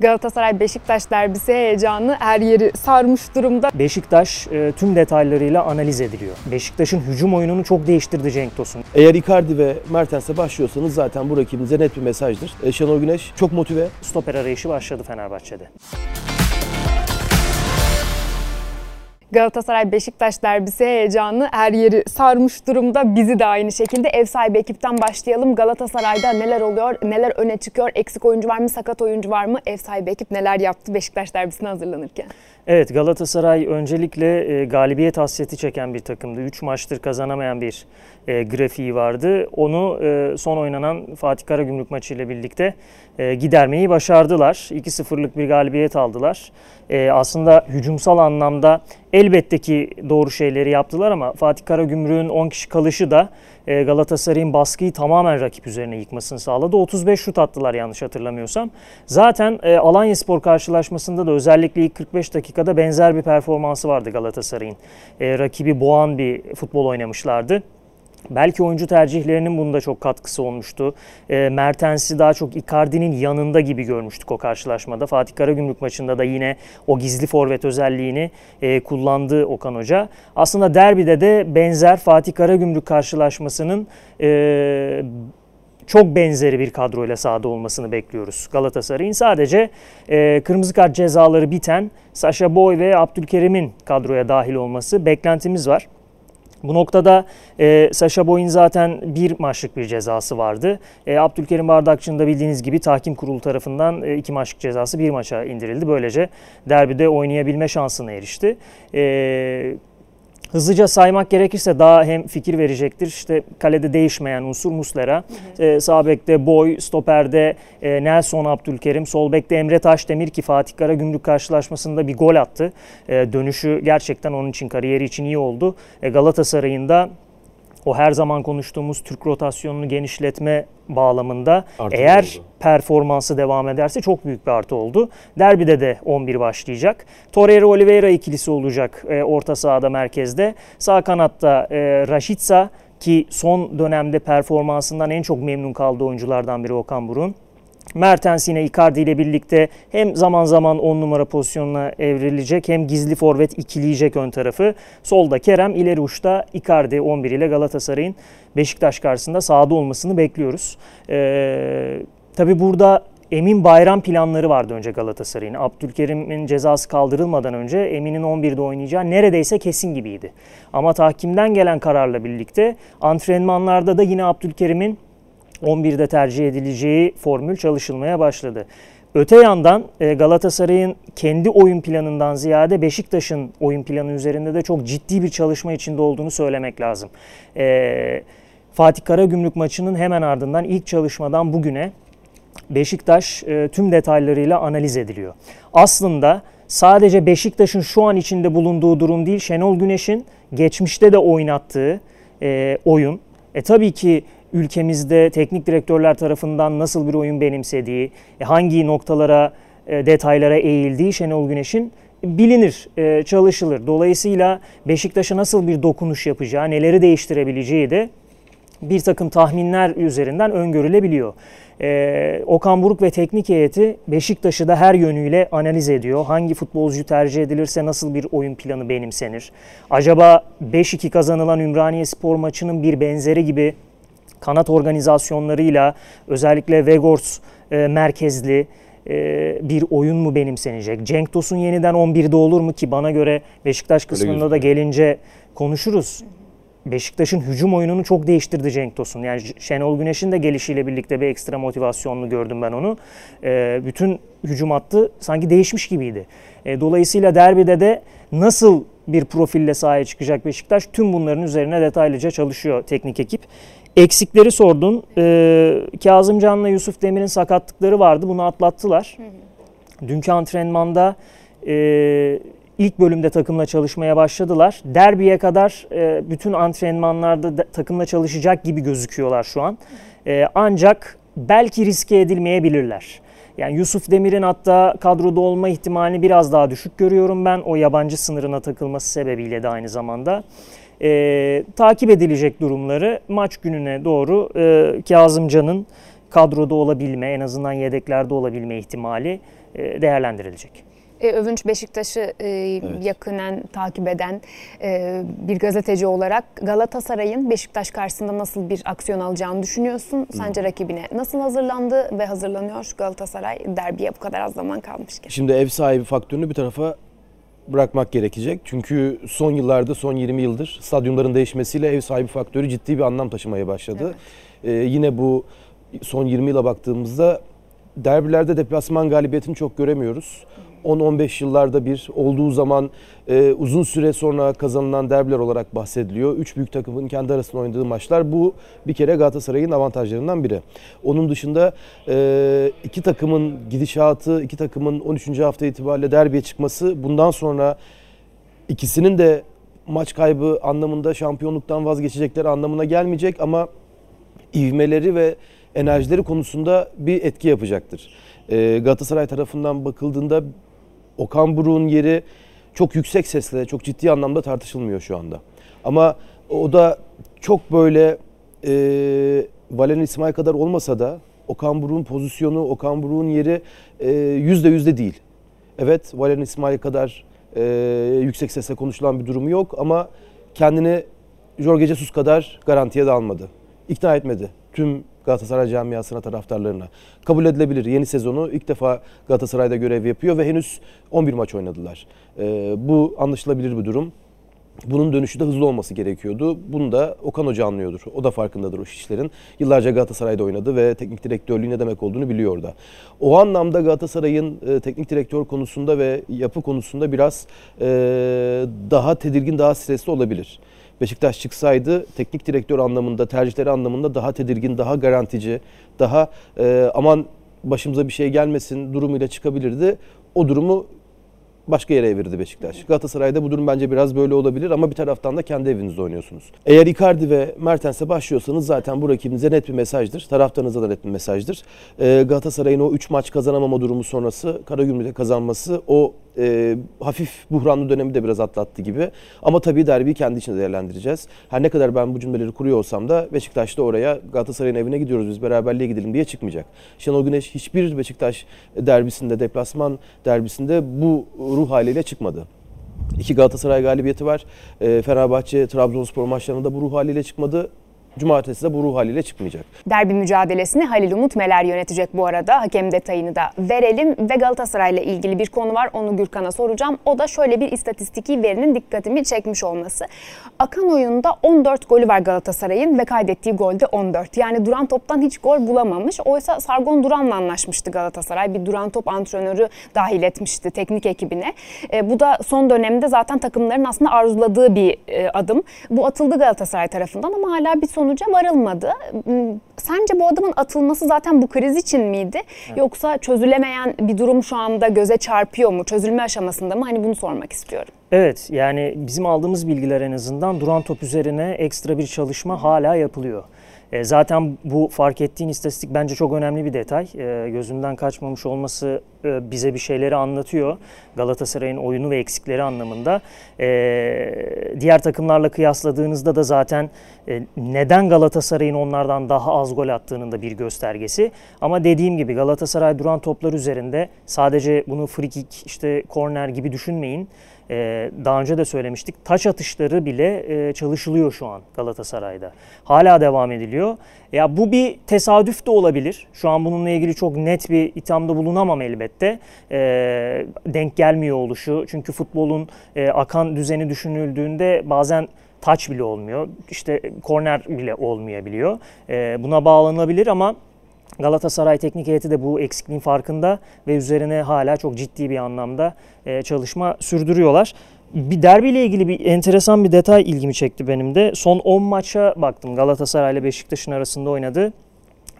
Galatasaray Beşiktaş derbisi heyecanı her yeri sarmış durumda. Beşiktaş e, tüm detaylarıyla analiz ediliyor. Beşiktaş'ın hücum oyununu çok değiştirdi Cenk Tosun. Eğer Icardi ve Mertens'e başlıyorsanız zaten bu rakibinize net bir mesajdır. E, Şenol Güneş çok motive. Stoper arayışı başladı Fenerbahçe'de. Galatasaray Beşiktaş derbisi heyecanı her yeri sarmış durumda. Bizi de aynı şekilde ev sahibi ekipten başlayalım. Galatasaray'da neler oluyor, neler öne çıkıyor, eksik oyuncu var mı, sakat oyuncu var mı? Ev sahibi ekip neler yaptı Beşiktaş derbisine hazırlanırken? Evet Galatasaray öncelikle e, galibiyet hasreti çeken bir takımdı. 3 maçtır kazanamayan bir e, grafiği vardı. Onu e, son oynanan Fatih Karagümrük maçı ile birlikte e, gidermeyi başardılar. 2-0'lık bir galibiyet aldılar. E, aslında hücumsal anlamda elbette ki doğru şeyleri yaptılar ama Fatih Karagümrük'ün 10 kişi kalışı da e, Galatasaray'ın baskıyı tamamen rakip üzerine yıkmasını sağladı. 35 şut attılar yanlış hatırlamıyorsam. Zaten e, Alanya Spor karşılaşmasında da özellikle ilk 45 dakikada benzer bir performansı vardı Galatasaray'ın. E, rakibi boğan bir futbol oynamışlardı. Belki oyuncu tercihlerinin bunda çok katkısı olmuştu. E, Mertens'i daha çok Icardi'nin yanında gibi görmüştük o karşılaşmada. Fatih Karagümrük maçında da yine o gizli forvet özelliğini e, kullandı Okan Hoca. Aslında derbide de benzer Fatih Karagümrük karşılaşmasının e, çok benzeri bir kadroyla sahada olmasını bekliyoruz Galatasaray'ın. Sadece e, kırmızı kart cezaları biten Sasha Boy ve Abdülkerim'in kadroya dahil olması beklentimiz var. Bu noktada e, Sasha Boy'un zaten bir maçlık bir cezası vardı. E, Abdülkerim Bardakçı'nın da bildiğiniz gibi tahkim kurulu tarafından e, iki maçlık cezası bir maça indirildi. Böylece derbide oynayabilme şansına erişti. E, Hızlıca saymak gerekirse daha hem fikir verecektir. İşte kalede değişmeyen unsur Muslera, hı hı. E, sağ bekte Boy, stoperde e, Nelson Abdülkerim, sol bekte Emre Taşdemir ki Fatih Karagümrük karşılaşmasında bir gol attı. E, dönüşü gerçekten onun için kariyeri için iyi oldu. E, Galatasaray'ın da o her zaman konuştuğumuz Türk rotasyonunu genişletme bağlamında artı eğer oldu. performansı devam ederse çok büyük bir artı oldu. Derbide de 11 başlayacak. Torreira Oliveira ikilisi olacak e, orta sahada merkezde. Sağ kanatta e, Raşitsa ki son dönemde performansından en çok memnun kaldığı oyunculardan biri Okan Burun. Mertens yine Icardi ile birlikte hem zaman zaman 10 numara pozisyonuna evrilecek hem gizli forvet ikileyecek ön tarafı. Solda Kerem, ileri uçta Icardi 11 ile Galatasaray'ın Beşiktaş karşısında sahada olmasını bekliyoruz. Ee, Tabi burada Emin Bayram planları vardı önce Galatasaray'ın. Abdülkerim'in cezası kaldırılmadan önce Emin'in 11'de oynayacağı neredeyse kesin gibiydi. Ama tahkimden gelen kararla birlikte antrenmanlarda da yine Abdülkerim'in 11'de tercih edileceği formül çalışılmaya başladı. Öte yandan e, Galatasaray'ın kendi oyun planından ziyade Beşiktaş'ın oyun planı üzerinde de çok ciddi bir çalışma içinde olduğunu söylemek lazım. E, Fatih Karagümrük maçının hemen ardından ilk çalışmadan bugüne Beşiktaş e, tüm detaylarıyla analiz ediliyor. Aslında sadece Beşiktaş'ın şu an içinde bulunduğu durum değil, Şenol Güneş'in geçmişte de oynattığı oyun. E tabii ki ülkemizde teknik direktörler tarafından nasıl bir oyun benimsediği, e, hangi noktalara, e, detaylara eğildiği Şenol Güneş'in bilinir, e, çalışılır. Dolayısıyla Beşiktaş'a nasıl bir dokunuş yapacağı, neleri değiştirebileceği de bir takım tahminler üzerinden öngörülebiliyor. Ee, Okan Buruk ve teknik heyeti Beşiktaş'ı da her yönüyle analiz ediyor. Hangi futbolcu tercih edilirse nasıl bir oyun planı benimsenir? Acaba 5-2 kazanılan Ümraniye Spor maçının bir benzeri gibi kanat organizasyonlarıyla özellikle Vegors e, merkezli e, bir oyun mu benimsenecek? Cenk Tosun yeniden 11'de olur mu ki bana göre Beşiktaş kısmında da gelince konuşuruz. Beşiktaş'ın hücum oyununu çok değiştirdi Cenk Tosun. Yani Şenol Güneş'in de gelişiyle birlikte bir ekstra motivasyonlu gördüm ben onu. E, bütün hücum hattı sanki değişmiş gibiydi. E, dolayısıyla derbide de nasıl bir profille sahaya çıkacak Beşiktaş tüm bunların üzerine detaylıca çalışıyor teknik ekip. Eksikleri sordun. Ee, Kazım Can'la Yusuf Demir'in sakatlıkları vardı. Bunu atlattılar. Hı hı. Dünkü antrenmanda e, ilk bölümde takımla çalışmaya başladılar. Derbiye kadar e, bütün antrenmanlarda da, takımla çalışacak gibi gözüküyorlar şu an. E, ancak belki riske edilmeyebilirler. Yani Yusuf Demir'in hatta kadroda olma ihtimalini biraz daha düşük görüyorum ben. O yabancı sınırına takılması sebebiyle de aynı zamanda e, takip edilecek durumları maç gününe doğru e, Kazımcan'ın kadroda olabilme, en azından yedeklerde olabilme ihtimali e, değerlendirilecek. E, Övünç Beşiktaş'ı e, evet. yakından takip eden e, bir gazeteci olarak Galatasaray'ın Beşiktaş karşısında nasıl bir aksiyon alacağını düşünüyorsun? Sence rakibine nasıl hazırlandı ve hazırlanıyor Galatasaray derbiye bu kadar az zaman kalmışken? Şimdi ev sahibi faktörünü bir tarafa bırakmak gerekecek. Çünkü son yıllarda, son 20 yıldır stadyumların değişmesiyle ev sahibi faktörü ciddi bir anlam taşımaya başladı. Evet. Ee, yine bu son 20 yıla baktığımızda derbilerde deplasman galibiyetini çok göremiyoruz. 10-15 yıllarda bir olduğu zaman e, uzun süre sonra kazanılan derbiler olarak bahsediliyor. Üç büyük takımın kendi arasında oynadığı maçlar bu bir kere Galatasaray'ın avantajlarından biri. Onun dışında e, iki takımın gidişatı, iki takımın 13. hafta itibariyle derbiye çıkması bundan sonra ikisinin de maç kaybı anlamında şampiyonluktan vazgeçecekleri anlamına gelmeyecek ama ivmeleri ve enerjileri konusunda bir etki yapacaktır. E, Galatasaray tarafından bakıldığında Okan Buruk'un yeri çok yüksek sesle, çok ciddi anlamda tartışılmıyor şu anda. Ama o da çok böyle e, Valerian İsmail kadar olmasa da Okan Buruk'un pozisyonu, Okan Buruk'un yeri e, yüzde yüzde değil. Evet Valerian İsmail kadar e, yüksek sesle konuşulan bir durumu yok ama kendini Jorge Jesus kadar garantiye de almadı. İkna etmedi tüm Galatasaray camiasına, taraftarlarına. Kabul edilebilir. Yeni sezonu ilk defa Galatasaray'da görev yapıyor ve henüz 11 maç oynadılar. Ee, bu anlaşılabilir bir durum. Bunun dönüşü de hızlı olması gerekiyordu. Bunu da Okan Hoca anlıyordur. O da farkındadır o işlerin. Yıllarca Galatasaray'da oynadı ve teknik direktörlüğün ne demek olduğunu biliyor da. O anlamda Galatasaray'ın e, teknik direktör konusunda ve yapı konusunda biraz e, daha tedirgin, daha stresli olabilir. Beşiktaş çıksaydı teknik direktör anlamında, tercihleri anlamında daha tedirgin, daha garantici, daha e, aman başımıza bir şey gelmesin durumuyla çıkabilirdi. O durumu başka yere evirdi Beşiktaş. Galatasaray'da bu durum bence biraz böyle olabilir ama bir taraftan da kendi evinizde oynuyorsunuz. Eğer Icardi ve Mertens'e başlıyorsanız zaten bu rakibinize net bir mesajdır. Taraftarınıza da net bir mesajdır. Ee, Galatasaray'ın o 3 maç kazanamama durumu sonrası Karagümrük'te kazanması o e, hafif buhranlı dönemi de biraz atlattı gibi. Ama tabii derbiyi kendi içinde değerlendireceğiz. Her ne kadar ben bu cümleleri kuruyor olsam da Beşiktaş'ta oraya Galatasaray'ın evine gidiyoruz biz beraberliğe gidelim diye çıkmayacak. Şenol Güneş hiçbir Beşiktaş derbisinde, deplasman derbisinde bu ruh haliyle çıkmadı. İki Galatasaray galibiyeti var. E, Fenerbahçe, Trabzonspor maçlarında bu ruh haliyle çıkmadı. Cumartesi de bu ruh haliyle çıkmayacak. Derbi mücadelesini Halil Umut Meler yönetecek bu arada. Hakem detayını da verelim ve Galatasaray'la ilgili bir konu var. Onu Gürkan'a soracağım. O da şöyle bir istatistiki verinin dikkatimi çekmiş olması. Akan oyunda 14 golü var Galatasaray'ın ve kaydettiği golde 14. Yani duran toptan hiç gol bulamamış. Oysa Sargon Duran'la anlaşmıştı Galatasaray. Bir duran top antrenörü dahil etmişti teknik ekibine. E, bu da son dönemde zaten takımların aslında arzuladığı bir e, adım. Bu atıldı Galatasaray tarafından ama hala bir sonuca varılmadı. Hmm, sence bu adımın atılması zaten bu kriz için miydi? Evet. Yoksa çözülemeyen bir durum şu anda göze çarpıyor mu? Çözülme aşamasında mı? Hani bunu sormak istiyorum. Evet yani bizim aldığımız bilgiler en azından duran top üzerine ekstra bir çalışma hala yapılıyor. E, zaten bu fark ettiğin istatistik bence çok önemli bir detay. E, gözünden kaçmamış olması e, bize bir şeyleri anlatıyor. Galatasaray'ın oyunu ve eksikleri anlamında. Diğer takımlarla kıyasladığınızda da zaten neden Galatasaray'ın onlardan daha az gol attığının da bir göstergesi. Ama dediğim gibi Galatasaray duran toplar üzerinde sadece bunu free kick, işte korner gibi düşünmeyin. Ee, daha önce de söylemiştik. Taç atışları bile e, çalışılıyor şu an Galatasaray'da. Hala devam ediliyor. Ya bu bir tesadüf de olabilir. Şu an bununla ilgili çok net bir ithamda bulunamam elbette. E, denk gelmiyor oluşu. Çünkü futbolun e, akan düzeni düşünüldüğünde bazen taç bile olmuyor. İşte korner bile olmayabiliyor. E, buna bağlanabilir ama Galatasaray teknik heyeti de bu eksikliğin farkında ve üzerine hala çok ciddi bir anlamda e, çalışma sürdürüyorlar. Bir derbiyle ilgili bir enteresan bir detay ilgimi çekti benim de. Son 10 maça baktım Galatasaray ile Beşiktaş'ın arasında oynadı.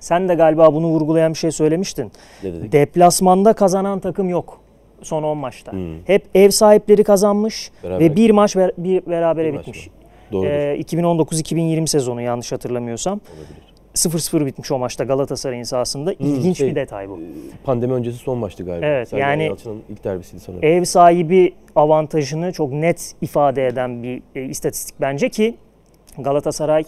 Sen de galiba bunu vurgulayan bir şey söylemiştin. Ne Deplasmanda kazanan takım yok son 10 maçta. Hmm. Hep ev sahipleri kazanmış Beraber. ve bir maç ber- bir berabere bir bitmiş. Doğru. Ee, 2019-2020 sezonu yanlış hatırlamıyorsam. Olabilir. 0-0 bitmiş o maçta Galatasaray'ın sahasında. Hmm, İlginç şey, bir detay bu. E, pandemi öncesi son maçtı galiba. Evet Serdar yani Yalçın'ın ilk derbisiydi sanırım. Ev sahibi avantajını çok net ifade eden bir e, istatistik bence ki Galatasaray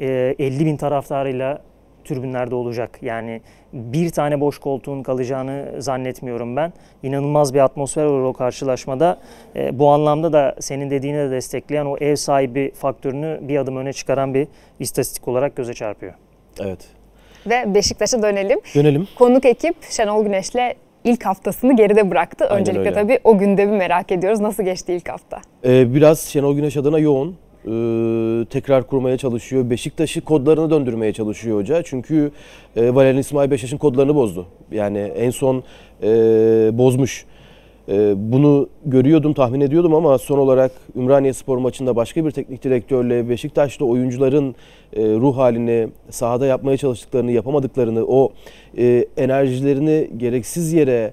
e, 50 bin taraftarıyla tribünlerde olacak. Yani bir tane boş koltuğun kalacağını zannetmiyorum ben. İnanılmaz bir atmosfer var o karşılaşmada. E, bu anlamda da senin dediğini de destekleyen o ev sahibi faktörünü bir adım öne çıkaran bir istatistik olarak göze çarpıyor. Evet. Ve Beşiktaş'a dönelim. Dönelim. Konuk ekip Şenol Güneş'le ilk haftasını geride bıraktı. Aynen Öncelikle öyle. tabii o gündemi merak ediyoruz. Nasıl geçti ilk hafta? Ee, biraz Şenol Güneş adına yoğun. Ee, tekrar kurmaya çalışıyor. Beşiktaş'ı kodlarını döndürmeye çalışıyor hoca. Çünkü e, Valerian İsmail Beşiktaş'ın kodlarını bozdu. Yani en son e, bozmuş. E, bunu görüyordum, tahmin ediyordum ama son olarak Ümraniye Spor maçında başka bir teknik direktörle Beşiktaş'ta oyuncuların e, ruh halini, sahada yapmaya çalıştıklarını, yapamadıklarını, o e, enerjilerini gereksiz yere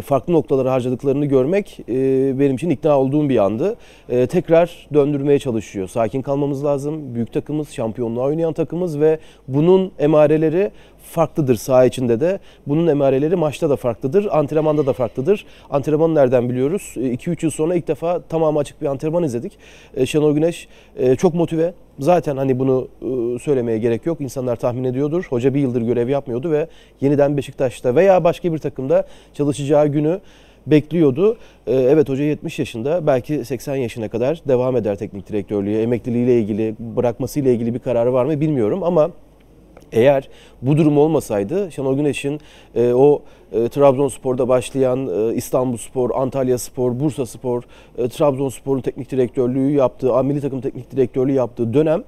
farklı noktalara harcadıklarını görmek e, benim için ikna olduğum bir andı. E, tekrar döndürmeye çalışıyor. Sakin kalmamız lazım. Büyük takımız, şampiyonluğa oynayan takımız ve bunun emareleri farklıdır saha içinde de. Bunun emareleri maçta da farklıdır, antrenmanda da farklıdır. Antrenmanı nereden biliyoruz? 2-3 yıl sonra ilk defa tamamı açık bir antrenman izledik. E, Şenol Güneş e, çok motive. Zaten hani bunu e, söylemeye gerek yok. İnsanlar tahmin ediyordur. Hoca bir yıldır görev yapmıyordu ve yeniden Beşiktaş'ta veya başka bir takımda çalışacağı günü bekliyordu. Ee, Evet hoca 70 yaşında belki 80 yaşına kadar devam eder teknik direktörlüğü. Emekliliğiyle ilgili bırakmasıyla ilgili bir kararı var mı bilmiyorum ama eğer bu durum olmasaydı Şenol Güneş'in e, o e, Trabzonspor'da başlayan e, İstanbulspor, Antalyaspor, Bursaspor, e, Trabzonspor'un teknik direktörlüğü yaptığı, milli takım teknik direktörlüğü yaptığı dönem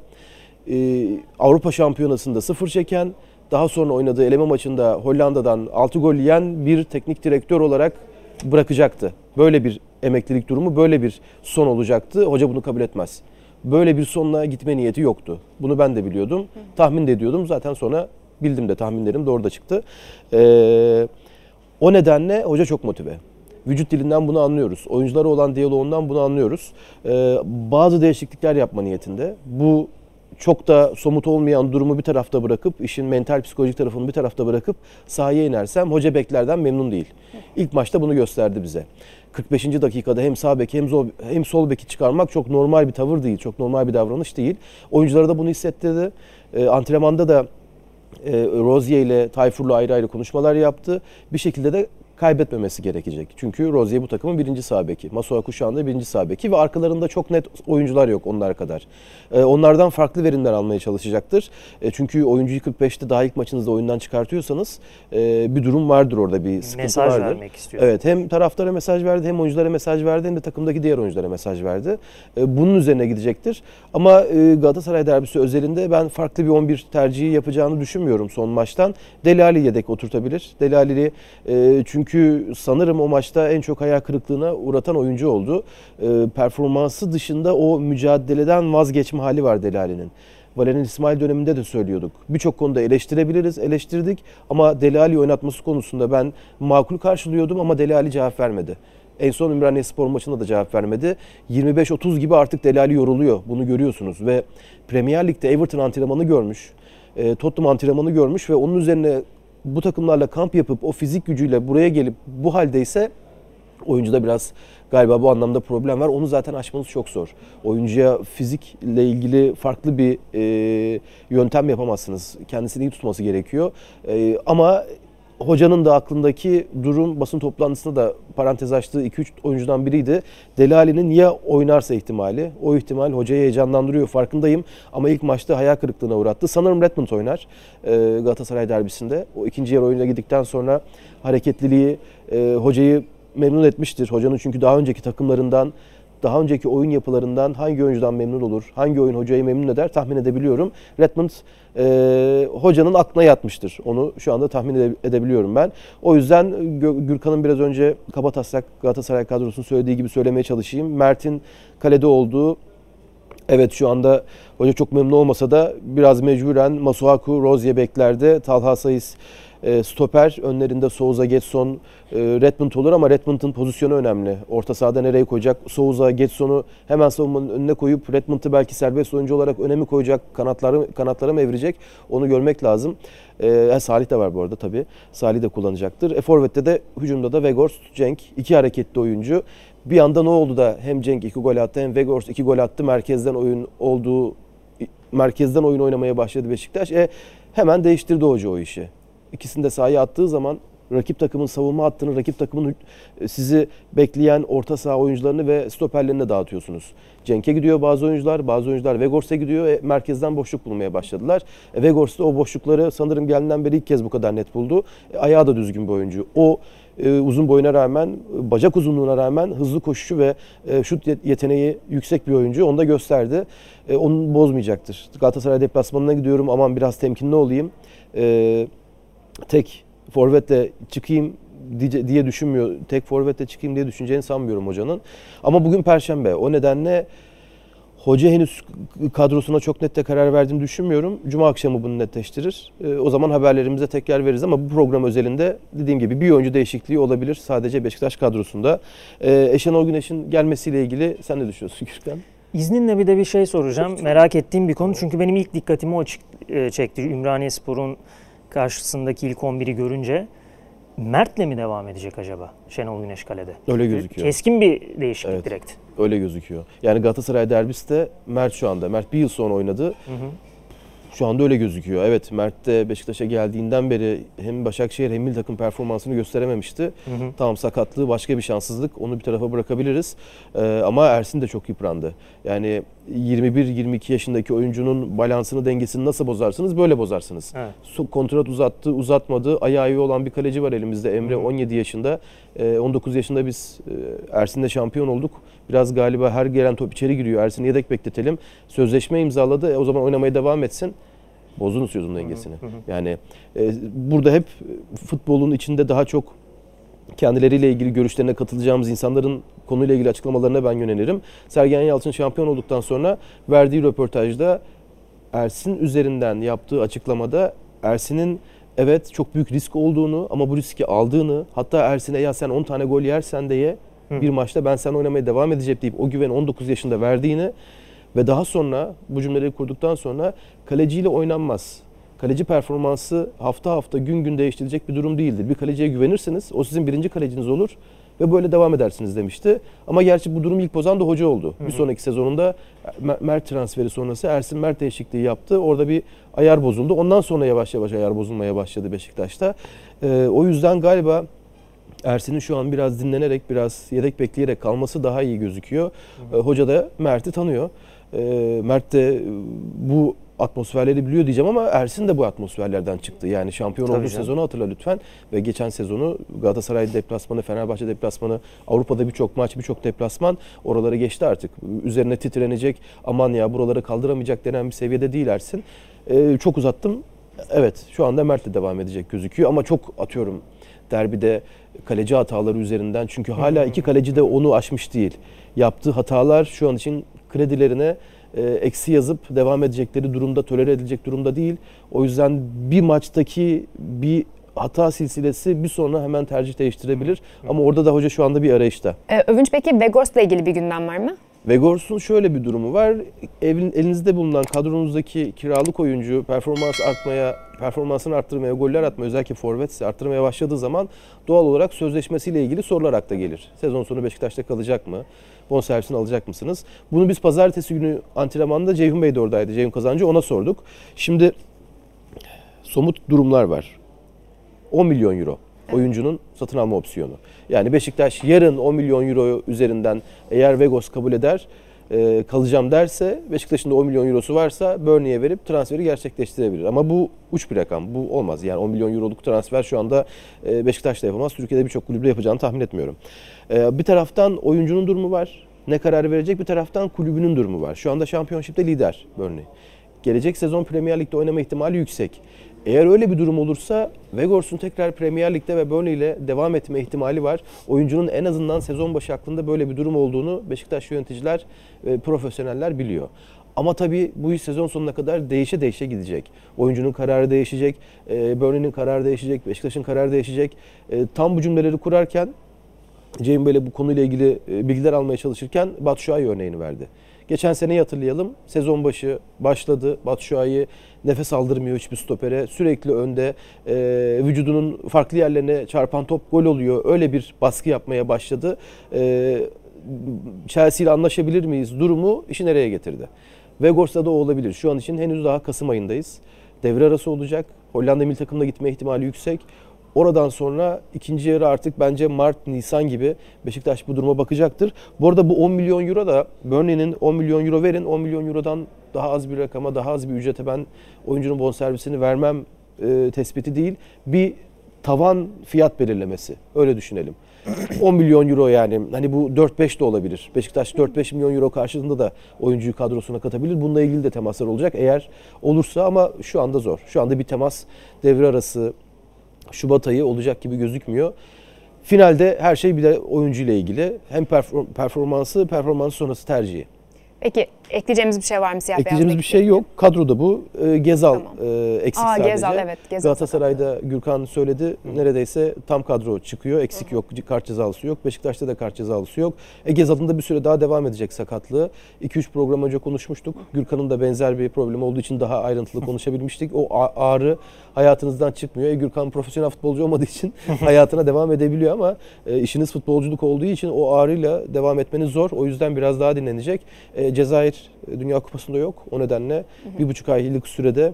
e, Avrupa Şampiyonası'nda sıfır çeken, daha sonra oynadığı eleme maçında Hollanda'dan 6 gol yiyen bir teknik direktör olarak bırakacaktı. Böyle bir emeklilik durumu, böyle bir son olacaktı. Hoca bunu kabul etmez. Böyle bir sonla gitme niyeti yoktu. Bunu ben de biliyordum. Tahmin de ediyordum. Zaten sonra bildim de tahminlerim doğru da çıktı. Ee, o nedenle hoca çok motive. Vücut dilinden bunu anlıyoruz. Oyunculara olan diyaloğundan bunu anlıyoruz. Ee, bazı değişiklikler yapma niyetinde. Bu çok da somut olmayan durumu bir tarafta bırakıp, işin mental psikolojik tarafını bir tarafta bırakıp sahaya inersem hoca beklerden memnun değil. İlk maçta bunu gösterdi bize. 45. dakikada hem sağ beki hem sol, hem sol beki çıkarmak çok normal bir tavır değil, çok normal bir davranış değil. Oyunculara da bunu hissettirdi. Ee, antrenmanda da e, Rozier ile Tayfur'la ayrı ayrı konuşmalar yaptı. Bir şekilde de kaybetmemesi gerekecek. Çünkü Rozier bu takımın birinci sağ beki. Masuaku şu anda birinci sağ beki ve arkalarında çok net oyuncular yok onlar kadar. E, onlardan farklı verimler almaya çalışacaktır. E, çünkü oyuncuyu 45'te daha ilk maçınızda oyundan çıkartıyorsanız e, bir durum vardır orada bir sıkıntı Mesaj vardır. vermek istiyor. Evet hem taraftara mesaj verdi hem oyunculara mesaj verdi hem de takımdaki diğer oyunculara mesaj verdi. E, Bunun üzerine gidecektir. Ama e, Galatasaray derbisi özelinde ben farklı bir 11 tercihi yapacağını düşünmüyorum son maçtan. Delali yedek oturtabilir. Delali e, çünkü sanırım o maçta en çok hayal kırıklığına uğratan oyuncu oldu. E, Performansı dışında o mücadeleden vazgeçme hali var Delali'nin. Valerian İsmail döneminde de söylüyorduk. Birçok konuda eleştirebiliriz, eleştirdik ama Delali oynatması konusunda ben makul karşılıyordum ama Delali cevap vermedi. En son Ümraniye Spor maçında da cevap vermedi. 25-30 gibi artık Delali yoruluyor. Bunu görüyorsunuz ve Premier Lig'de Everton antrenmanı görmüş. E, Tottenham antrenmanı görmüş ve onun üzerine bu takımlarla kamp yapıp o fizik gücüyle buraya gelip bu haldeyse oyuncuda biraz galiba bu anlamda problem var. Onu zaten aşmanız çok zor. Oyuncuya fizikle ilgili farklı bir e, yöntem yapamazsınız. Kendisini iyi tutması gerekiyor. E, ama hocanın da aklındaki durum basın toplantısında da parantez açtığı 2-3 oyuncudan biriydi. Delali'nin ya oynarsa ihtimali. O ihtimal hocayı heyecanlandırıyor farkındayım. Ama ilk maçta hayal kırıklığına uğrattı. Sanırım Redmond oynar e, Galatasaray derbisinde. O ikinci yarı oyuna gittikten sonra hareketliliği e, hocayı memnun etmiştir. Hocanın çünkü daha önceki takımlarından daha önceki oyun yapılarından hangi oyuncudan memnun olur, hangi oyun hocayı memnun eder tahmin edebiliyorum. Redmond e, hocanın aklına yatmıştır. Onu şu anda tahmin ede- edebiliyorum ben. O yüzden Gürkan'ın biraz önce Kabataslak Galatasaray kadrosunun söylediği gibi söylemeye çalışayım. Mert'in kalede olduğu Evet şu anda hoca çok memnun olmasa da biraz mecburen Masuaku, Rozier beklerde, Talha Sayıs e, stoper, önlerinde Souza, Getson, e, Redmond olur ama Redmond'un pozisyonu önemli. Orta sahada nereye koyacak? Souza, Getson'u hemen savunmanın önüne koyup Redmond'u belki serbest oyuncu olarak öne mi koyacak? Kanatları, kanatlara mı evirecek? Onu görmek lazım. E, Salih de var bu arada tabii. Salih de kullanacaktır. E, Forvet'te de hücumda da Weghorst, Cenk iki hareketli oyuncu. Bir anda ne oldu da hem Cenk iki gol attı hem Weghorst iki gol attı. Merkezden oyun olduğu merkezden oyun oynamaya başladı Beşiktaş. E, Hemen değiştirdi hoca o işi. İkisini de sahaya attığı zaman rakip takımın savunma hattını, rakip takımın e, sizi bekleyen orta saha oyuncularını ve stoperlerini dağıtıyorsunuz. Cenk'e gidiyor bazı oyuncular, bazı oyuncular Vegors'e gidiyor. E, merkezden boşluk bulmaya başladılar. E, Vegors da o boşlukları sanırım geldiğinden beri ilk kez bu kadar net buldu. E, ayağı da düzgün bir oyuncu. O e, uzun boyuna rağmen, bacak uzunluğuna rağmen hızlı koşuşu ve e, şut yeteneği yüksek bir oyuncu. Onu da gösterdi. E, onu bozmayacaktır. Galatasaray deplasmanına gidiyorum aman biraz temkinli olayım. E, tek forvetle çıkayım diye düşünmüyor. Tek forvetle çıkayım diye düşüneceğini sanmıyorum hocanın. Ama bugün perşembe. O nedenle hoca henüz kadrosuna çok net de karar verdiğini düşünmüyorum. Cuma akşamı bunu netleştirir. Ee, o zaman haberlerimize tekrar veririz ama bu program özelinde dediğim gibi bir oyuncu değişikliği olabilir sadece Beşiktaş kadrosunda. Ee, Eşenol Güneş'in gelmesiyle ilgili sen ne düşünüyorsun Gürkan? İzninle bir de bir şey soracağım. Merak ettiğim bir konu çünkü benim ilk dikkatimi o e, çekti. Ümraniye Spor'un karşısındaki ilk 11'i görünce Mert'le mi devam edecek acaba Şenol Güneş kalede? Öyle gözüküyor. Keskin bir değişiklik evet, direkt. Öyle gözüküyor. Yani Galatasaray derbisi de Mert şu anda. Mert bir yıl sonra oynadı. Hı hı. Şu anda öyle gözüküyor. Evet Mert de Beşiktaş'a geldiğinden beri hem Başakşehir hem milli takım performansını gösterememişti. Hı hı. Tamam sakatlığı başka bir şanssızlık. Onu bir tarafa bırakabiliriz. Ee, ama Ersin de çok yıprandı. Yani 21-22 yaşındaki oyuncunun balansını, dengesini nasıl bozarsınız? Böyle bozarsınız. Evet. Kontrat uzattı, uzatmadı. Ayağı iyi olan bir kaleci var elimizde. Emre hı hı. 17 yaşında. Ee, 19 yaşında biz e, Ersin'le şampiyon olduk. Biraz galiba her gelen top içeri giriyor. Ersin'i yedek bekletelim. Sözleşme imzaladı. E, o zaman oynamaya devam etsin. Bozdunuz sözün dengesini. Hı hı. Yani e, burada hep futbolun içinde daha çok kendileriyle ilgili görüşlerine katılacağımız insanların konuyla ilgili açıklamalarına ben yönelirim. Sergen Yalçın şampiyon olduktan sonra verdiği röportajda Ersin üzerinden yaptığı açıklamada Ersin'in evet çok büyük risk olduğunu ama bu riski aldığını hatta Ersin'e ya sen 10 tane gol yersen diye bir maçta ben sen oynamaya devam edeceğim deyip o güven 19 yaşında verdiğini ve daha sonra bu cümleleri kurduktan sonra kaleciyle oynanmaz. Kaleci performansı hafta hafta gün gün değiştirilecek bir durum değildir. Bir kaleciye güvenirsiniz o sizin birinci kaleciniz olur ve böyle devam edersiniz demişti. Ama gerçi bu durum ilk bozan da hoca oldu. Hı hı. Bir sonraki sezonunda Mert transferi sonrası Ersin Mert değişikliği yaptı. Orada bir ayar bozuldu. Ondan sonra yavaş yavaş ayar bozulmaya başladı Beşiktaş'ta. Ee, o yüzden galiba Ersin'in şu an biraz dinlenerek, biraz yedek bekleyerek kalması daha iyi gözüküyor. Hı hı. Ee, hoca da Mert'i tanıyor. Ee, Mert de bu atmosferleri biliyor diyeceğim ama Ersin de bu atmosferlerden çıktı. Yani şampiyon Tabii olduğu canım. sezonu hatırla lütfen. Ve geçen sezonu Galatasaray deplasmanı, Fenerbahçe deplasmanı, Avrupa'da birçok maç, birçok deplasman oraları geçti artık. Üzerine titrenecek, aman ya buraları kaldıramayacak denen bir seviyede değil Ersin. Ee, çok uzattım. Evet şu anda Mert de devam edecek gözüküyor ama çok atıyorum derbide kaleci hataları üzerinden. Çünkü hala iki kaleci de onu aşmış değil. Yaptığı hatalar şu an için kredilerine e, eksi yazıp devam edecekleri durumda, tolere edilecek durumda değil. O yüzden bir maçtaki bir hata silsilesi bir sonra hemen tercih değiştirebilir. Ama orada da hoca şu anda bir arayışta. Ee, Övünç peki Vegors'la ilgili bir gündem var mı? Vegors'un şöyle bir durumu var. Evin, elinizde bulunan kadronuzdaki kiralık oyuncu performans artmaya, performansını arttırmaya, goller atmaya özellikle forvetse arttırmaya başladığı zaman doğal olarak sözleşmesiyle ilgili sorular akla gelir. Sezon sonu Beşiktaş'ta kalacak mı? Bonservisini alacak mısınız? Bunu biz pazartesi günü antrenmanda Ceyhun Bey de oradaydı. Ceyhun Kazancı ona sorduk. Şimdi somut durumlar var. 10 milyon euro oyuncunun satın alma opsiyonu. Yani Beşiktaş yarın 10 milyon euro üzerinden eğer Vegos kabul eder e, kalacağım derse Beşiktaş'ın da 10 milyon eurosu varsa Burnley'e verip transferi gerçekleştirebilir. Ama bu uç bir rakam. Bu olmaz. Yani 10 milyon euroluk transfer şu anda e, Beşiktaş'ta yapamaz. Türkiye'de birçok kulüple yapacağını tahmin etmiyorum. E, bir taraftan oyuncunun durumu var. Ne karar verecek? Bir taraftan kulübünün durumu var. Şu anda şampiyonşipte lider Burnley. Gelecek sezon Premier Lig'de oynama ihtimali yüksek. Eğer öyle bir durum olursa Vegors'un tekrar Premier Lig'de ve Burnley ile devam etme ihtimali var. Oyuncunun en azından sezon başı aklında böyle bir durum olduğunu Beşiktaş yöneticiler ve profesyoneller biliyor. Ama tabii bu iş sezon sonuna kadar değişe değişe gidecek. Oyuncunun kararı değişecek, e, Burnley'nin kararı değişecek, Beşiktaş'ın kararı değişecek. E, tam bu cümleleri kurarken Cem böyle bu konuyla ilgili e, bilgiler almaya çalışırken Batshuayi örneğini verdi. Geçen seneyi hatırlayalım. Sezon başı başladı. Batshuayi nefes aldırmıyor hiçbir stopere. Sürekli önde. E, vücudunun farklı yerlerine çarpan top gol oluyor. Öyle bir baskı yapmaya başladı. E, Chelsea ile anlaşabilir miyiz durumu işi nereye getirdi? Vegors'ta da o olabilir. Şu an için henüz daha Kasım ayındayız. devre arası olacak. Hollanda milli takımına gitme ihtimali yüksek. Oradan sonra ikinci yarı artık bence Mart, Nisan gibi Beşiktaş bu duruma bakacaktır. Bu arada bu 10 milyon euro da Burnley'nin 10 milyon euro verin. 10 milyon eurodan daha az bir rakama, daha az bir ücrete ben oyuncunun bonservisini vermem e, tespiti değil. Bir tavan fiyat belirlemesi. Öyle düşünelim. 10 milyon euro yani hani bu 4-5 de olabilir. Beşiktaş 4-5 milyon euro karşılığında da oyuncuyu kadrosuna katabilir. Bununla ilgili de temaslar olacak eğer olursa ama şu anda zor. Şu anda bir temas devre arası Şubat ayı olacak gibi gözükmüyor. Finalde her şey bir de oyuncu ile ilgili. Hem performansı, performans sonrası tercihi. Peki ekleyeceğimiz bir şey var mı siyah Ekleyeceğimiz bir şey yok. Kadroda bu. E, Gezal tamam. e, eksik Aa, sadece. Gezal evet. Gezal Galatasaray'da Gürkan söyledi. Hı. Neredeyse tam kadro çıkıyor. Eksik Hı. yok. Kart cezalısı yok. Beşiktaş'ta da kart cezalısı yok. E, Gezal'ın da bir süre daha devam edecek sakatlığı. 2-3 program önce konuşmuştuk. Gürkan'ın da benzer bir problem olduğu için daha ayrıntılı konuşabilmiştik. O ağrı hayatınızdan çıkmıyor. E, Gürkan profesyonel futbolcu olmadığı için hayatına devam edebiliyor ama e, işiniz futbolculuk olduğu için o ağrıyla devam etmeniz zor. O yüzden biraz daha dinlenecek. E, Cezayir Dünya Kupası'nda yok. O nedenle hı hı. bir buçuk aylık sürede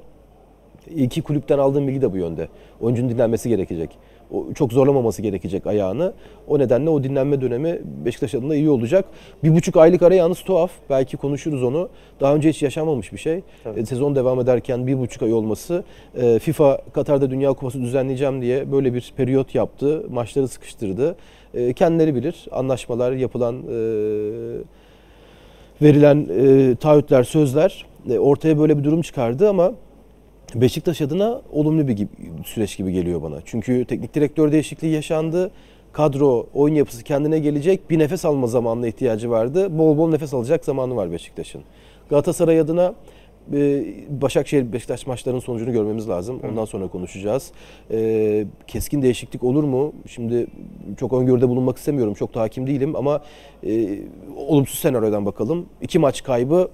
iki kulüpten aldığım bilgi de bu yönde. Oyuncunun dinlenmesi gerekecek. O, çok zorlamaması gerekecek ayağını. O nedenle o dinlenme dönemi Beşiktaş adına iyi olacak. Bir buçuk aylık ara yalnız tuhaf. Belki konuşuruz onu. Daha önce hiç yaşanmamış bir şey. E, sezon devam ederken bir buçuk ay olması. E, FIFA Katar'da Dünya Kupası düzenleyeceğim diye böyle bir periyot yaptı. Maçları sıkıştırdı. E, kendileri bilir. Anlaşmalar yapılan... Verilen e, taahhütler, sözler e, ortaya böyle bir durum çıkardı ama Beşiktaş adına olumlu bir süreç gibi geliyor bana. Çünkü teknik direktör değişikliği yaşandı. Kadro, oyun yapısı kendine gelecek. Bir nefes alma zamanına ihtiyacı vardı. Bol bol nefes alacak zamanı var Beşiktaş'ın. Galatasaray adına e, Başakşehir Beşiktaş maçlarının sonucunu görmemiz lazım. Ondan sonra konuşacağız. E, keskin değişiklik olur mu? Şimdi çok öngörüde bulunmak istemiyorum. Çok da hakim değilim ama e, olumsuz senaryodan bakalım. İki maç kaybı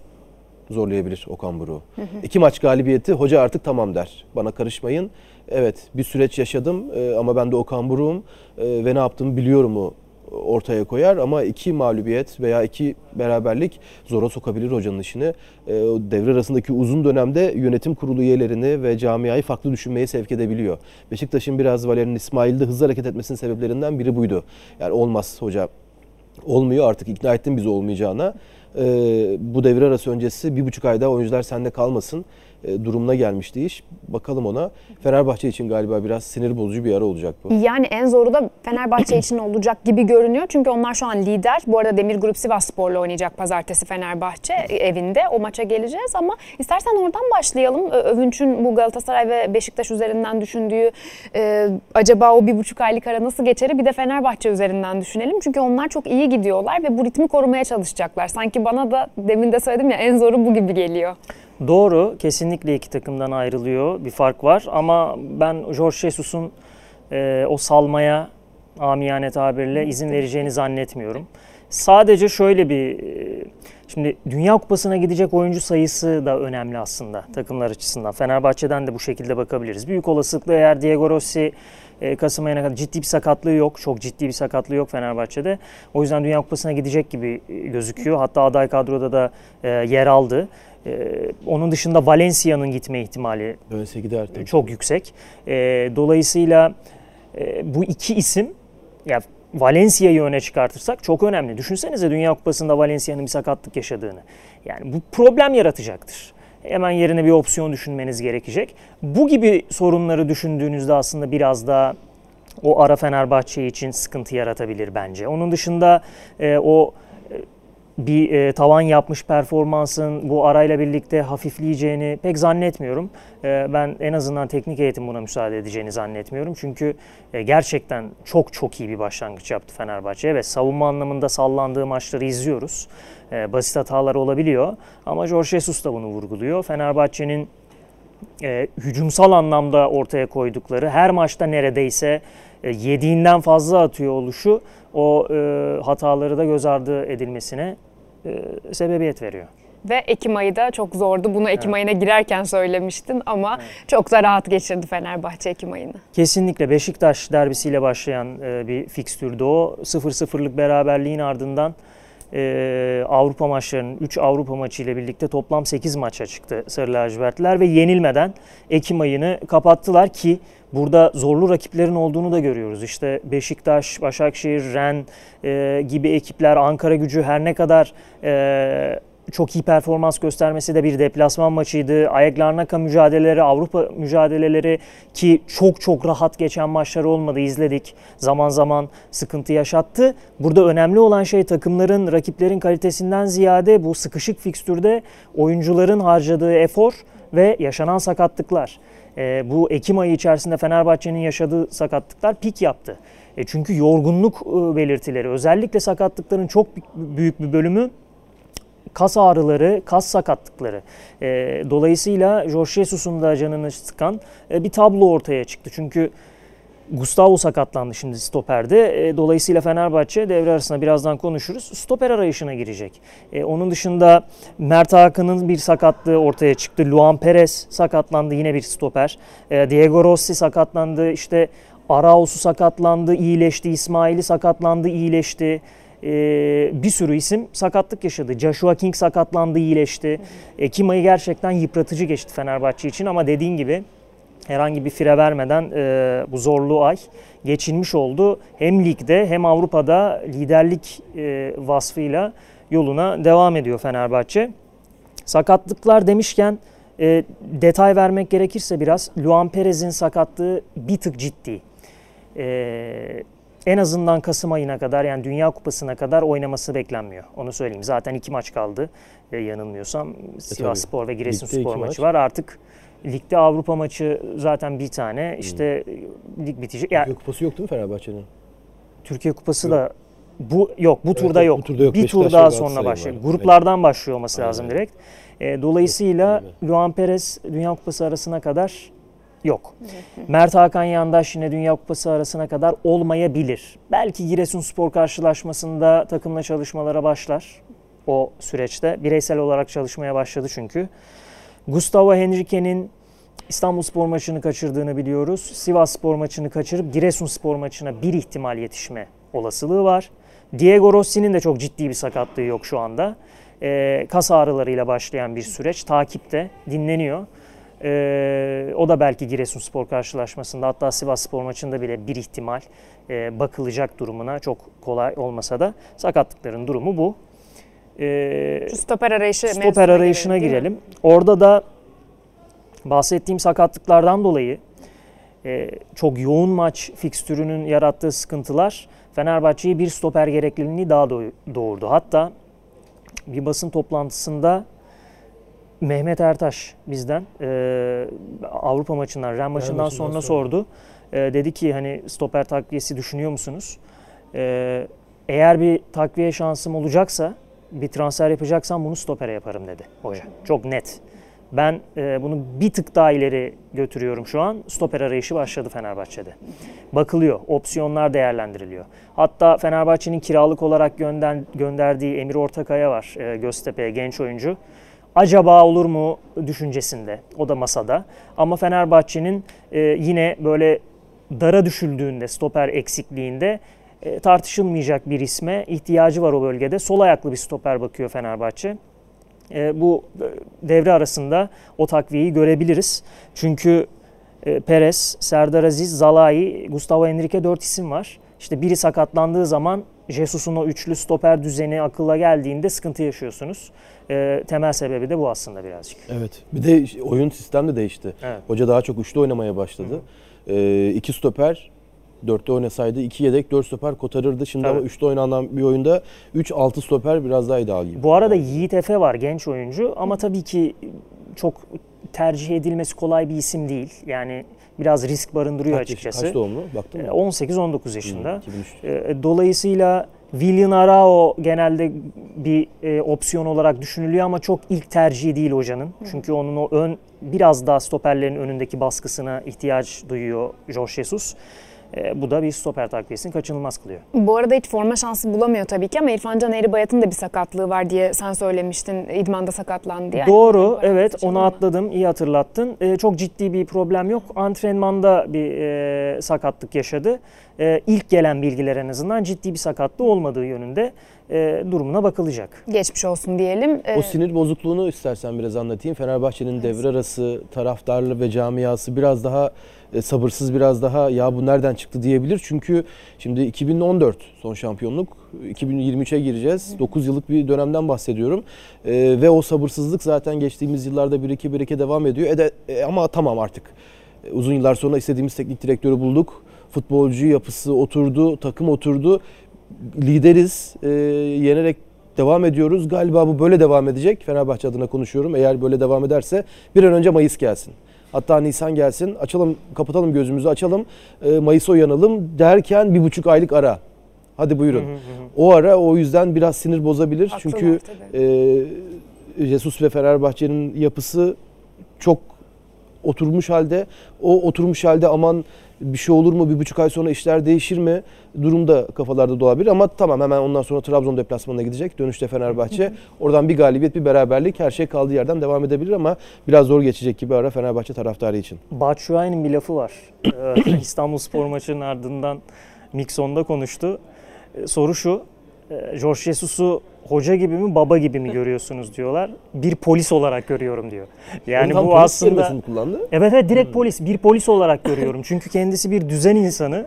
zorlayabilir Okan Buruk'u. İki maç galibiyeti hoca artık tamam der. Bana karışmayın. Evet bir süreç yaşadım ama ben de Okan Buruk'um ve ne yaptığımı biliyorum mu ortaya koyar ama iki mağlubiyet veya iki beraberlik zora sokabilir hocanın işini. E, devre arasındaki uzun dönemde yönetim kurulu üyelerini ve camiayı farklı düşünmeye sevk edebiliyor. Beşiktaş'ın biraz Valerian İsmail'de hızlı hareket etmesinin sebeplerinden biri buydu. Yani olmaz hoca olmuyor artık ikna ettin bizi olmayacağına. E, bu devre arası öncesi bir buçuk ayda oyuncular sende kalmasın durumuna gelmişti iş. Bakalım ona. Fenerbahçe için galiba biraz sinir bozucu bir ara olacak bu. Yani en zoru da Fenerbahçe için olacak gibi görünüyor. Çünkü onlar şu an lider. Bu arada Demir Grup Sivas oynayacak pazartesi Fenerbahçe evinde. O maça geleceğiz ama istersen oradan başlayalım. Övünç'ün bu Galatasaray ve Beşiktaş üzerinden düşündüğü e, acaba o bir buçuk aylık ara nasıl geçer? Bir de Fenerbahçe üzerinden düşünelim. Çünkü onlar çok iyi gidiyorlar ve bu ritmi korumaya çalışacaklar. Sanki bana da demin de söyledim ya en zoru bu gibi geliyor. Doğru, kesinlikle iki takımdan ayrılıyor. Bir fark var ama ben Jorge Jesus'un e, o salmaya amiyane tabirle izin vereceğini zannetmiyorum. Sadece şöyle bir e, şimdi Dünya Kupası'na gidecek oyuncu sayısı da önemli aslında takımlar açısından. Fenerbahçe'den de bu şekilde bakabiliriz. Büyük olasılıkla eğer Diego Rossi e, Kasım ayına kadar ciddi bir sakatlığı yok. Çok ciddi bir sakatlığı yok Fenerbahçe'de. O yüzden Dünya Kupası'na gidecek gibi e, gözüküyor. Hatta aday kadroda da yer aldı. Ee, onun dışında Valencia'nın gitme ihtimali Valencia gider tabii. çok yüksek. Ee, dolayısıyla e, bu iki isim ya Valencia'yı öne çıkartırsak çok önemli. Düşünsenize Dünya Kupası'nda Valencia'nın bir sakatlık yaşadığını. Yani bu problem yaratacaktır. Hemen yerine bir opsiyon düşünmeniz gerekecek. Bu gibi sorunları düşündüğünüzde aslında biraz daha o ara Fenerbahçe için sıkıntı yaratabilir bence. Onun dışında e, o bir e, tavan yapmış performansın bu arayla birlikte hafifleyeceğini pek zannetmiyorum. E, ben en azından teknik eğitim buna müsaade edeceğini zannetmiyorum. Çünkü e, gerçekten çok çok iyi bir başlangıç yaptı Fenerbahçe ve savunma anlamında sallandığı maçları izliyoruz. E, basit hatalar olabiliyor ama Jorge Jesus da bunu vurguluyor. Fenerbahçe'nin e, hücumsal anlamda ortaya koydukları her maçta neredeyse e, yediğinden fazla atıyor oluşu o e, hataları da göz ardı edilmesine e, sebebiyet veriyor. Ve Ekim ayı da çok zordu. Bunu Ekim evet. ayına girerken söylemiştin ama evet. çok da rahat geçirdi Fenerbahçe Ekim ayını. Kesinlikle Beşiktaş derbisiyle başlayan e, bir fikstürdü o. 0-0'lık beraberliğin ardından e, Avrupa maçlarının 3 Avrupa maçı ile birlikte toplam 8 maça çıktı Sarı lacivertliler ve yenilmeden Ekim ayını kapattılar ki burada zorlu rakiplerin olduğunu da görüyoruz. İşte Beşiktaş, Başakşehir, Ren e, gibi ekipler, Ankara gücü her ne kadar e, çok iyi performans göstermesi de bir deplasman maçıydı. Ayak Larnaka mücadeleleri, Avrupa mücadeleleri ki çok çok rahat geçen maçlar olmadı izledik. Zaman zaman sıkıntı yaşattı. Burada önemli olan şey takımların, rakiplerin kalitesinden ziyade bu sıkışık fikstürde oyuncuların harcadığı efor ve yaşanan sakatlıklar. E, bu Ekim ayı içerisinde Fenerbahçe'nin yaşadığı sakatlıklar pik yaptı. E, çünkü yorgunluk e, belirtileri, özellikle sakatlıkların çok büyük bir bölümü kas ağrıları, kas sakatlıkları. E, dolayısıyla Jorge Jesus'un da canını sıkan e, bir tablo ortaya çıktı. Çünkü Gustavo sakatlandı şimdi stoperde. E, dolayısıyla Fenerbahçe devre arasında birazdan konuşuruz. Stoper arayışına girecek. E, onun dışında Mert Hakan'ın bir sakatlığı ortaya çıktı. Luan Perez sakatlandı yine bir stoper. E, Diego Rossi sakatlandı. İşte Arauz'u sakatlandı, iyileşti. İsmail'i sakatlandı, iyileşti e, bir sürü isim sakatlık yaşadı. Joshua King sakatlandı, iyileşti. Ekim ayı gerçekten yıpratıcı geçti Fenerbahçe için ama dediğin gibi herhangi bir fire vermeden e, bu zorlu ay geçilmiş oldu. Hem ligde hem Avrupa'da liderlik e, vasfıyla yoluna devam ediyor Fenerbahçe. Sakatlıklar demişken e, detay vermek gerekirse biraz Luan Perez'in sakatlığı bir tık ciddi. E, en azından Kasım ayına kadar yani Dünya Kupası'na kadar oynaması beklenmiyor. Onu söyleyeyim. Zaten iki maç kaldı e, yanılmıyorsam. E, Sivas Spor ve Giresunspor maçı maç. var. Artık ligde Avrupa maçı zaten bir tane. Hmm. İşte hmm. lig bitecek. Yani, Türkiye Kupası yok değil mi Fenerbahçe'nin? Türkiye Kupası yok. da bu yok bu turda evet, yok. Bu turda yok. Bir tur daha sonra başlıyor. Gruplardan evet. başlıyor olması evet. lazım direkt. E, dolayısıyla Luan Perez Dünya Kupası arasına kadar yok. Mert Hakan Yandaş yine Dünya Kupası arasına kadar olmayabilir. Belki Giresunspor karşılaşmasında takımla çalışmalara başlar o süreçte. Bireysel olarak çalışmaya başladı çünkü. Gustavo Henrique'nin İstanbul Spor maçını kaçırdığını biliyoruz. Sivas Spor maçını kaçırıp Giresunspor maçına bir ihtimal yetişme olasılığı var. Diego Rossi'nin de çok ciddi bir sakatlığı yok şu anda. E, kas ağrılarıyla başlayan bir süreç takipte dinleniyor. Ee, o da belki Giresunspor karşılaşmasında hatta Sivas Spor maçında bile bir ihtimal e, bakılacak durumuna çok kolay olmasa da sakatlıkların durumu bu. Şu stoper arayışı stoper arayışına girelim. girelim. Orada da bahsettiğim sakatlıklardan dolayı e, çok yoğun maç fikstürünün yarattığı sıkıntılar Fenerbahçe'ye bir stoper gerekliliğini daha doğurdu. Hatta bir basın toplantısında Mehmet Ertaş bizden e, Avrupa maçından, Ren maçından sonra, sonra sordu. E, dedi ki hani stoper takviyesi düşünüyor musunuz? E, eğer bir takviye şansım olacaksa, bir transfer yapacaksam bunu stopere yaparım dedi hoca. Çok net. Ben e, bunu bir tık daha ileri götürüyorum şu an. Stoper arayışı başladı Fenerbahçe'de. Bakılıyor, opsiyonlar değerlendiriliyor. Hatta Fenerbahçe'nin kiralık olarak gönder, gönderdiği Emir Ortakaya var e, Göztepe'ye genç oyuncu acaba olur mu düşüncesinde. O da masada. Ama Fenerbahçe'nin e, yine böyle dara düşüldüğünde, stoper eksikliğinde e, tartışılmayacak bir isme ihtiyacı var o bölgede. Sol ayaklı bir stoper bakıyor Fenerbahçe. E, bu e, devre arasında o takviyeyi görebiliriz. Çünkü e, Perez, Serdar Aziz, Zalai, Gustavo Henrique dört isim var. İşte biri sakatlandığı zaman Jesus'un o üçlü stoper düzeni akılla geldiğinde sıkıntı yaşıyorsunuz. E, temel sebebi de bu aslında birazcık. Evet. Bir de oyun sistem de değişti. Evet. Hoca daha çok üçlü oynamaya başladı. E, iki stoper dörtte oynasaydı iki yedek dört stoper kotarırdı. Şimdi Tabii. ama üçte oynanan bir oyunda üç altı stoper biraz daha ideal gibi. Bu arada Yiğit Efe var genç oyuncu ama tabii ki çok tercih edilmesi kolay bir isim değil. Yani biraz risk barındırıyor kaç açıkçası. kaç doğumlu? Baktın mı? 18-19 yaşında. Hmm, Dolayısıyla Willian Arao genelde bir e, opsiyon olarak düşünülüyor ama çok ilk tercihi değil hocanın. Hı. Çünkü onun o ön biraz daha stoperlerin önündeki baskısına ihtiyaç duyuyor Jorge Jesus. E, bu da bir stoper takviyesini kaçınılmaz kılıyor. Bu arada hiç forma şansı bulamıyor tabii ki ama İrfan Can Eğribayat'ın da bir sakatlığı var diye sen söylemiştin. İdman'da sakatlandı diye. Doğru, Yani evet seçim onu ama. atladım, iyi hatırlattın. E, çok ciddi bir problem yok. Antrenmanda bir e, sakatlık yaşadı. E, ilk gelen bilgiler en azından ciddi bir sakatlığı olmadığı yönünde e, durumuna bakılacak. Geçmiş olsun diyelim. Ee, O sinir bozukluğunu istersen biraz anlatayım. Fenerbahçe'nin devre arası taraftarlı ve camiası biraz daha e, sabırsız biraz daha ya bu nereden çıktı diyebilir. Çünkü şimdi 2014 son şampiyonluk 2023'e gireceğiz. 9 yıllık bir dönemden bahsediyorum. E, ve o sabırsızlık zaten geçtiğimiz yıllarda bir iki bir iki devam ediyor. E de, e, ama tamam artık. E, uzun yıllar sonra istediğimiz teknik direktörü bulduk. Futbolcu yapısı oturdu, takım oturdu. Lideriz. E, yenerek devam ediyoruz. Galiba bu böyle devam edecek. Fenerbahçe adına konuşuyorum. Eğer böyle devam ederse bir an önce Mayıs gelsin. Hatta Nisan gelsin. Açalım, kapatalım gözümüzü açalım. E, Mayıs'a uyanalım derken bir buçuk aylık ara. Hadi buyurun. O ara o yüzden biraz sinir bozabilir. Haklılar Çünkü e, Jesus ve Fenerbahçe'nin yapısı çok oturmuş halde. O oturmuş halde aman bir şey olur mu, bir buçuk ay sonra işler değişir mi durumda kafalarda doğabilir. Ama tamam hemen ondan sonra Trabzon deplasmanına gidecek. Dönüşte Fenerbahçe. Oradan bir galibiyet, bir beraberlik her şey kaldığı yerden devam edebilir ama biraz zor geçecek gibi ara Fenerbahçe taraftarı için. Batshuayi'nin bir lafı var. Ee, İstanbul Spor maçının ardından Mikson'da konuştu. Ee, Soru şu, Jorge Jesus'u hoca gibi mi baba gibi mi görüyorsunuz diyorlar. Bir polis olarak görüyorum diyor. Yani bu aslında... kullandı. Evet evet direkt polis. Bir polis olarak görüyorum. Çünkü kendisi bir düzen insanı.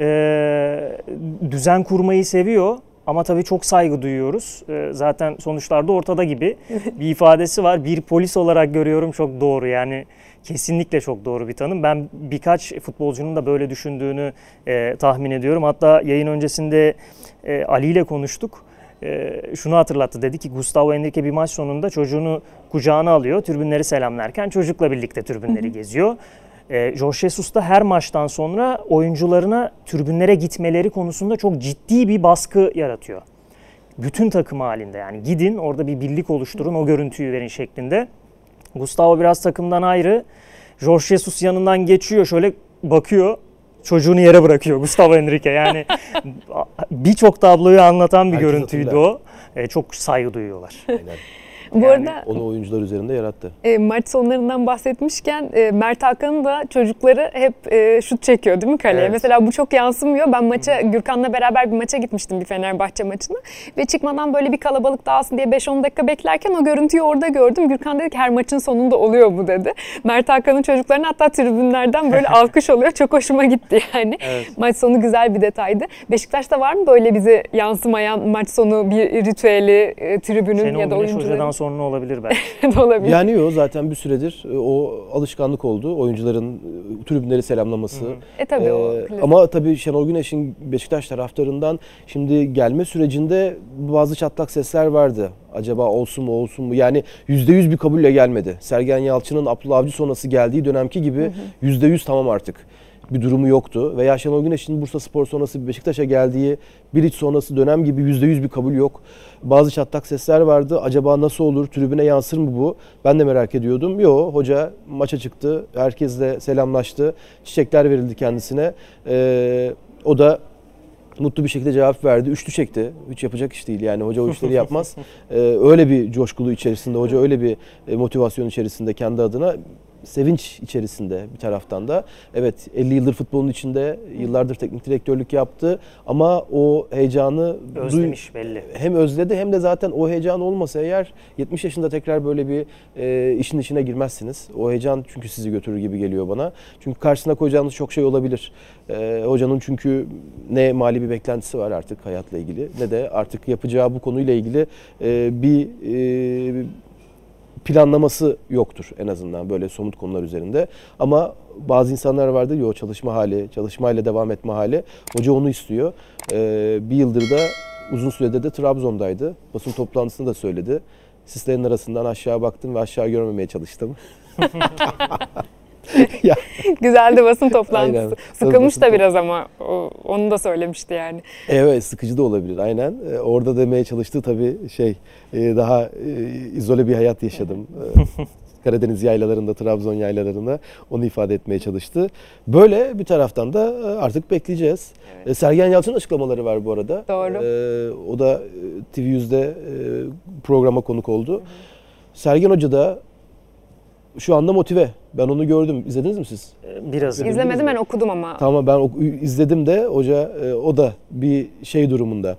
Ee, düzen kurmayı seviyor. Ama tabii çok saygı duyuyoruz. Ee, zaten sonuçlarda ortada gibi bir ifadesi var. Bir polis olarak görüyorum çok doğru. Yani kesinlikle çok doğru bir tanım. Ben birkaç futbolcunun da böyle düşündüğünü e, tahmin ediyorum. Hatta yayın öncesinde e, Ali ile konuştuk. E, şunu hatırlattı. Dedi ki Gustavo Henrique bir maç sonunda çocuğunu kucağına alıyor. Tribünleri selamlarken çocukla birlikte tribünleri geziyor. E, Jorge Jesus da her maçtan sonra oyuncularına tribünlere gitmeleri konusunda çok ciddi bir baskı yaratıyor. Bütün takım halinde yani gidin orada bir birlik oluşturun o görüntüyü verin şeklinde. Gustavo biraz takımdan ayrı. Jorge Jesus yanından geçiyor şöyle bakıyor çocuğunu yere bırakıyor Gustavo Henrique. Yani birçok tabloyu anlatan bir Herkes görüntüydü hatırlar. o. E, çok saygı duyuyorlar. Aynen. Bu Yani arada Onu oyuncular üzerinde yarattı. e, maç sonlarından bahsetmişken e, Mert Hakan'ın da çocukları hep e, şut çekiyor değil mi kaleye? Evet. Mesela bu çok yansımıyor. Ben maça Gürkan'la beraber bir maça gitmiştim bir Fenerbahçe maçına ve çıkmadan böyle bir kalabalık dağılsın diye 5-10 dakika beklerken o görüntüyü orada gördüm. Gürkan dedi ki her maçın sonunda oluyor bu dedi. Mert Hakan'ın çocuklarına hatta tribünlerden böyle alkış oluyor. Çok hoşuma gitti yani. Evet. Maç sonu güzel bir detaydı. Beşiktaş'ta var mı böyle bize yansımayan maç sonu bir ritüeli e, tribünün Şenol ya da oyuncuların Sonra olabilir belki. olabilir. Yani o zaten bir süredir e, o alışkanlık oldu. Oyuncuların e, tribünleri selamlaması. E tabii o Ee, klasik. ama tabii Şenol Güneş'in Beşiktaş taraftarından şimdi gelme sürecinde bazı çatlak sesler vardı. Acaba olsun mu olsun mu? Yani %100 bir kabulle gelmedi. Sergen Yalçın'ın Abdullah Avcı sonrası geldiği dönemki gibi %100 tamam artık bir durumu yoktu. Veya Şenol Güneş'in Bursa Spor sonrası Beşiktaş'a geldiği bir iç sonrası dönem gibi %100 bir kabul yok. Bazı çatlak sesler vardı. Acaba nasıl olur? Tribüne yansır mı bu? Ben de merak ediyordum. Yo hoca maça çıktı. Herkesle selamlaştı. Çiçekler verildi kendisine. Ee, o da mutlu bir şekilde cevap verdi. Üçlü çekti. Hiç yapacak iş değil yani. Hoca o işleri yapmaz. Ee, öyle bir coşkulu içerisinde, hoca öyle bir e, motivasyon içerisinde kendi adına sevinç içerisinde bir taraftan da. Evet 50 yıldır futbolun içinde yıllardır teknik direktörlük yaptı ama o heyecanı duy- Özlemiş belli. hem özledi hem de zaten o heyecan olmasa eğer 70 yaşında tekrar böyle bir e, işin içine girmezsiniz. O heyecan çünkü sizi götürür gibi geliyor bana. Çünkü karşısına koyacağınız çok şey olabilir. E, hocanın çünkü ne mali bir beklentisi var artık hayatla ilgili ne de artık yapacağı bu konuyla ilgili e, bir e, planlaması yoktur en azından böyle somut konular üzerinde. Ama bazı insanlar vardır ya o çalışma hali, çalışmayla devam etme hali. Hoca onu istiyor. Ee, bir yıldır da uzun sürede de Trabzon'daydı. Basın toplantısında da söyledi. Sislerin arasından aşağı baktım ve aşağı görmemeye çalıştım. ya, Güzeldi basın toplantısı. Aynen. Sıkılmış Basın da biraz ama o- onu da söylemişti yani. evet sıkıcı da olabilir aynen. Ee, orada demeye çalıştığı tabii şey e, daha e, izole bir hayat yaşadım. Ee, Karadeniz yaylalarında, Trabzon yaylalarında onu ifade etmeye çalıştı. Böyle bir taraftan da e, artık bekleyeceğiz. E, Sergen Yalçın'ın açıklamaları var bu arada. Doğru. E, o da e, TV100'de e, programa konuk oldu. Sergen Hoca da şu anda motive. Ben onu gördüm. İzlediniz mi siz? E, Biraz İzlemedim ben okudum ama. Tamam ben izledim de hoca e, o da bir şey durumunda.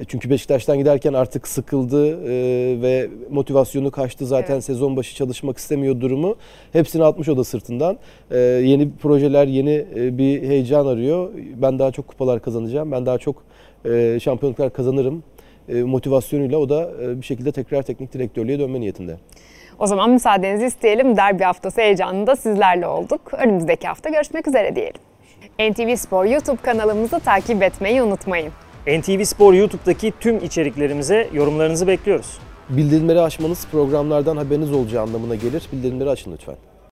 E, Çünkü Beşiktaş'tan giderken artık sıkıldı e, ve motivasyonu kaçtı. Zaten Evet. sezon başı çalışmak istemiyor durumu. Hepsini atmış o da sırtından. E, yeni projeler, yeni e, bir heyecan arıyor. Ben daha çok kupalar kazanacağım. Ben daha çok e, şampiyonluklar kazanırım. E, motivasyonuyla o da e, bir şekilde tekrar teknik direktörlüğe dönme niyetinde. O zaman müsaadenizi isteyelim. Derbi haftası heyecanında sizlerle olduk. Önümüzdeki hafta görüşmek üzere diyelim. NTV Spor YouTube kanalımızı takip etmeyi unutmayın. NTV Spor YouTube'daki tüm içeriklerimize yorumlarınızı bekliyoruz. Bildirimleri açmanız programlardan haberiniz olacağı anlamına gelir. Bildirimleri açın lütfen.